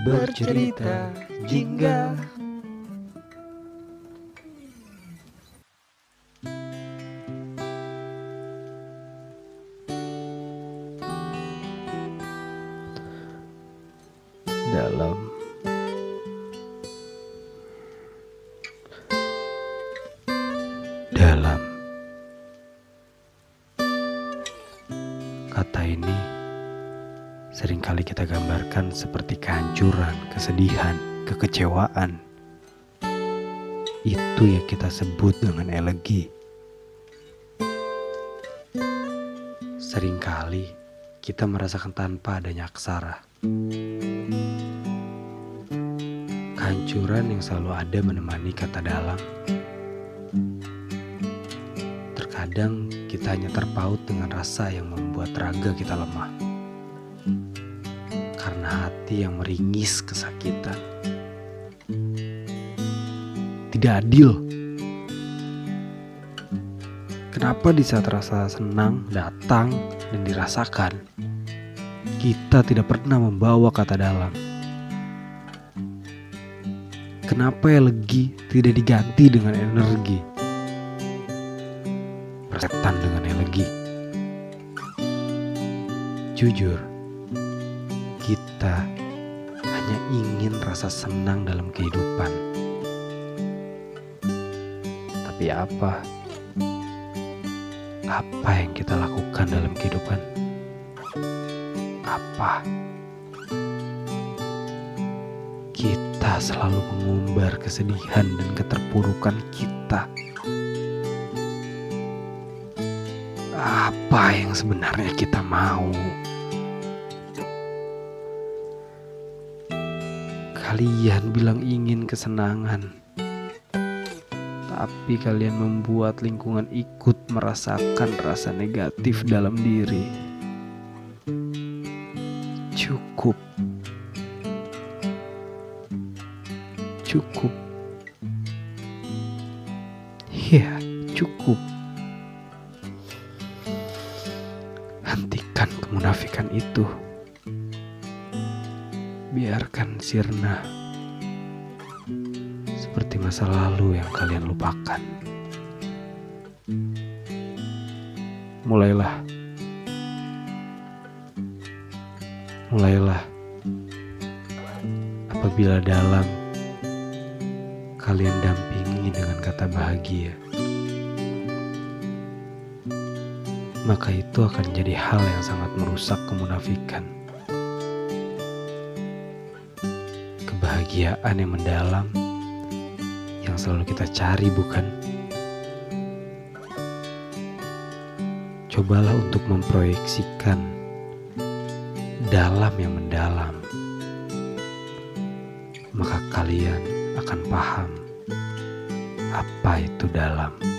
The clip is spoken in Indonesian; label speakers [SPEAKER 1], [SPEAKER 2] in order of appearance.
[SPEAKER 1] bercerita jingga. Dalam dalam kata ini sering kali kita gambarkan seperti kehancuran, kesedihan, kekecewaan. Itu yang kita sebut dengan elegi. Seringkali kita merasakan tanpa adanya aksara. Kehancuran yang selalu ada menemani kata dalam. Terkadang kita hanya terpaut dengan rasa yang membuat raga kita lemah. Hati yang meringis kesakitan. Tidak adil. Kenapa di saat rasa senang datang dan dirasakan, kita tidak pernah membawa kata dalam? Kenapa elegi tidak diganti dengan energi? Persetan dengan elegi. Jujur, kita hanya ingin rasa senang dalam kehidupan. Tapi apa? Apa yang kita lakukan dalam kehidupan? Apa? Kita selalu mengumbar kesedihan dan keterpurukan kita. Apa yang sebenarnya kita mau? Kalian bilang ingin kesenangan, tapi kalian membuat lingkungan ikut merasakan rasa negatif dalam diri. Cukup, cukup, ya, cukup. Hentikan kemunafikan itu biarkan sirna seperti masa lalu yang kalian lupakan. Mulailah, mulailah. Apabila dalam kalian dampingi dengan kata bahagia, maka itu akan jadi hal yang sangat merusak kemunafikan. Kebahagiaan yang mendalam yang selalu kita cari, bukan? Cobalah untuk memproyeksikan dalam yang mendalam, maka kalian akan paham apa itu dalam.